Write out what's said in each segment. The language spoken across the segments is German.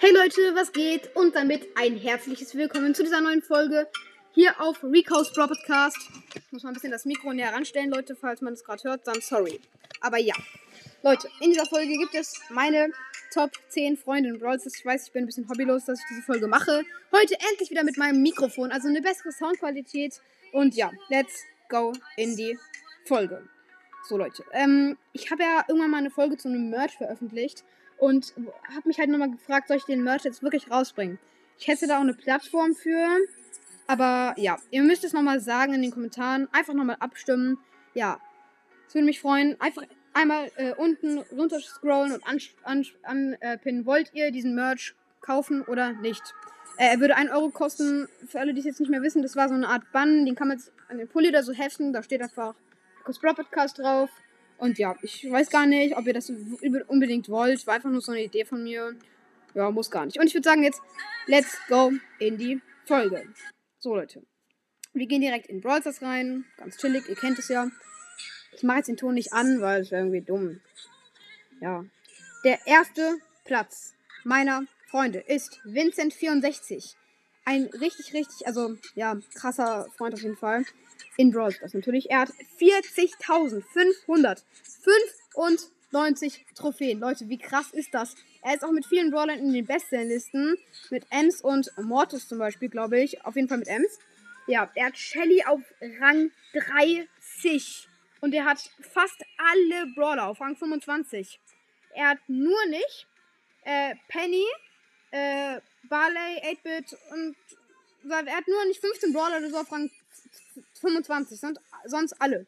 Hey Leute, was geht? Und damit ein herzliches Willkommen zu dieser neuen Folge hier auf Rico's Pro Podcast. Ich muss mal ein bisschen das Mikro näher ranstellen, Leute, falls man es gerade hört, dann sorry. Aber ja. Leute, in dieser Folge gibt es meine Top 10 Freunde in Brawl Ich weiß, ich bin ein bisschen hobbylos, dass ich diese Folge mache. Heute endlich wieder mit meinem Mikrofon, also eine bessere Soundqualität. Und ja, let's go in die Folge. So Leute, ähm, ich habe ja irgendwann mal eine Folge zu einem Merch veröffentlicht und habe mich halt nochmal gefragt, soll ich den Merch jetzt wirklich rausbringen? Ich hätte da auch eine Plattform für. Aber ja, ihr müsst es nochmal sagen in den Kommentaren. Einfach nochmal abstimmen. Ja, es würde mich freuen. Einfach einmal äh, unten runter scrollen und anpinnen. An, an, Wollt ihr diesen Merch kaufen oder nicht? Äh, er würde 1 Euro kosten. Für alle, die es jetzt nicht mehr wissen, das war so eine Art Bann. Den kann man jetzt an den Pulli oder so heften. Da steht einfach Cosplay Podcast drauf. Und ja, ich weiß gar nicht, ob ihr das unbedingt wollt. War einfach nur so eine Idee von mir. Ja, muss gar nicht. Und ich würde sagen jetzt, let's go in die Folge. So, Leute. Wir gehen direkt in Brawl Stars rein. Ganz chillig, ihr kennt es ja. Ich mache jetzt den Ton nicht an, weil es wäre irgendwie dumm. Ja. Der erste Platz meiner Freunde ist Vincent64. Ein richtig, richtig, also ja, krasser Freund auf jeden Fall in Brawl Stars natürlich. Er hat 40.595 Trophäen. Leute, wie krass ist das? Er ist auch mit vielen Brawlern in den Bestsellerlisten. Mit Ems und Mortis zum Beispiel, glaube ich. Auf jeden Fall mit Ems. Ja, er hat Shelly auf Rang 30. Und er hat fast alle Brawler auf Rang 25. Er hat nur nicht äh, Penny, äh, Barley, 8-Bit und er hat nur nicht 15 Brawler oder so auf Rang 25, sonst, sonst alle.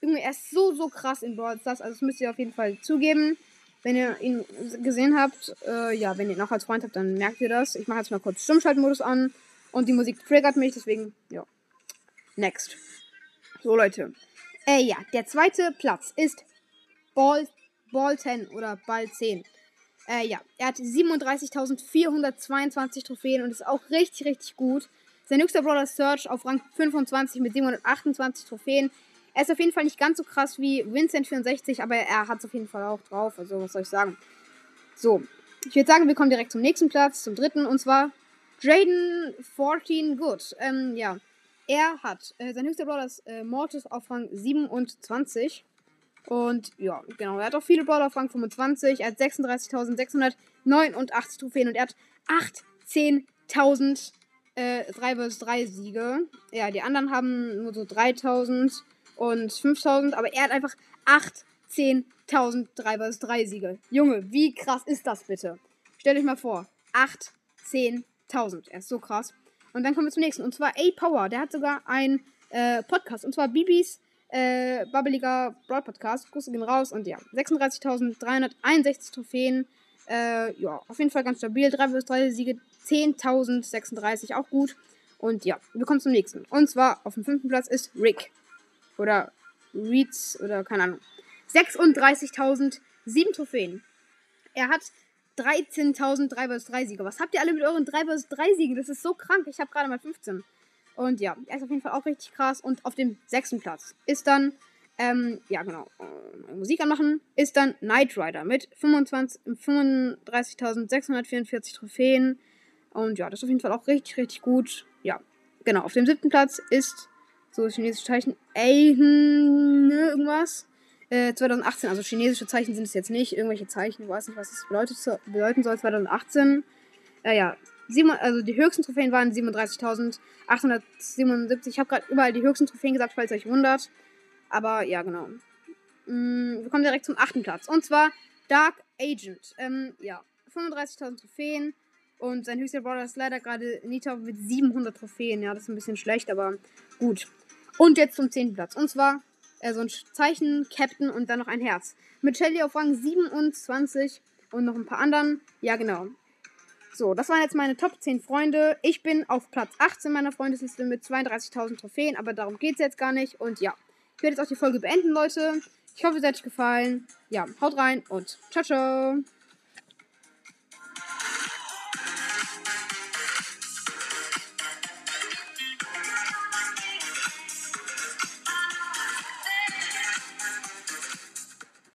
Junge, er ist so, so krass in Brawl Stars. Also das müsst ihr auf jeden Fall zugeben. Wenn ihr ihn gesehen habt, äh, ja, wenn ihr ihn auch als Freund habt, dann merkt ihr das. Ich mache jetzt mal kurz Stummschaltmodus an. Und die Musik triggert mich, deswegen, ja. Next. So, Leute. Äh, ja, der zweite Platz ist Ball, Ball 10 oder Ball 10. Äh, ja, er hat 37.422 Trophäen und ist auch richtig, richtig gut. Sein höchster Brawler Search auf Rang 25 mit 728 Trophäen. Er ist auf jeden Fall nicht ganz so krass wie Vincent64, aber er hat es auf jeden Fall auch drauf. Also, was soll ich sagen? So, ich würde sagen, wir kommen direkt zum nächsten Platz, zum dritten, und zwar Jaden 14 Good. Ähm, ja, er hat äh, sein höchster Brawler ist äh, Mortis auf Rang 27. Und ja, genau, er hat auch viele Brawler auf Rang 25. Er hat 36.689 Trophäen und er hat 18.000 äh, 3 vs 3 Siege. Ja, die anderen haben nur so 3000 und 5000, aber er hat einfach 18.000 3 vs 3 Siege. Junge, wie krass ist das bitte? Stellt euch mal vor, 18.000. Er ist so krass. Und dann kommen wir zum nächsten. Und zwar A-Power. Der hat sogar einen äh, Podcast. Und zwar Bibis äh, Babbeliger Broad Podcast. Grüße gehen raus. Und ja, 36.361 Trophäen. Äh, ja, auf jeden Fall ganz stabil. 3 vs 3 Siege, 10.036, auch gut. Und ja, wir kommen zum nächsten. Und zwar auf dem fünften Platz ist Rick. Oder Reeds oder keine Ahnung. 36.007 Trophäen. Er hat 13.000 3 vs 3 Siege. Was habt ihr alle mit euren 3 vs 3 Siegen? Das ist so krank. Ich habe gerade mal 15. Und ja, er ist auf jeden Fall auch richtig krass. Und auf dem sechsten Platz ist dann ähm, ja, genau. Äh, Musik anmachen. Ist dann Knight Rider mit 35.644 Trophäen. Und ja, das ist auf jeden Fall auch richtig, richtig gut. Ja, genau. Auf dem siebten Platz ist so chinesische Zeichen. Ey, ne, irgendwas. Äh, 2018, also chinesische Zeichen sind es jetzt nicht. Irgendwelche Zeichen, ich weiß nicht, was es bedeutet, bedeuten soll. 2018. Äh, ja, sieben, also die höchsten Trophäen waren 37.877. Ich habe gerade überall die höchsten Trophäen gesagt, falls euch wundert. Aber ja, genau. Mm, wir kommen direkt zum achten Platz. Und zwar Dark Agent. Ähm, ja, 35.000 Trophäen. Und sein höchster Brawler ist leider gerade Nita mit 700 Trophäen. Ja, das ist ein bisschen schlecht, aber gut. Und jetzt zum zehnten Platz. Und zwar äh, so ein Zeichen, Captain und dann noch ein Herz. Mit Shelly auf Rang 27 und noch ein paar anderen. Ja, genau. So, das waren jetzt meine Top 10 Freunde. Ich bin auf Platz 18 meiner Freundesliste mit 32.000 Trophäen, aber darum geht es jetzt gar nicht. Und ja, ich werde jetzt auch die Folge beenden, Leute. Ich hoffe, es hat euch gefallen. Ja, haut rein und ciao, ciao.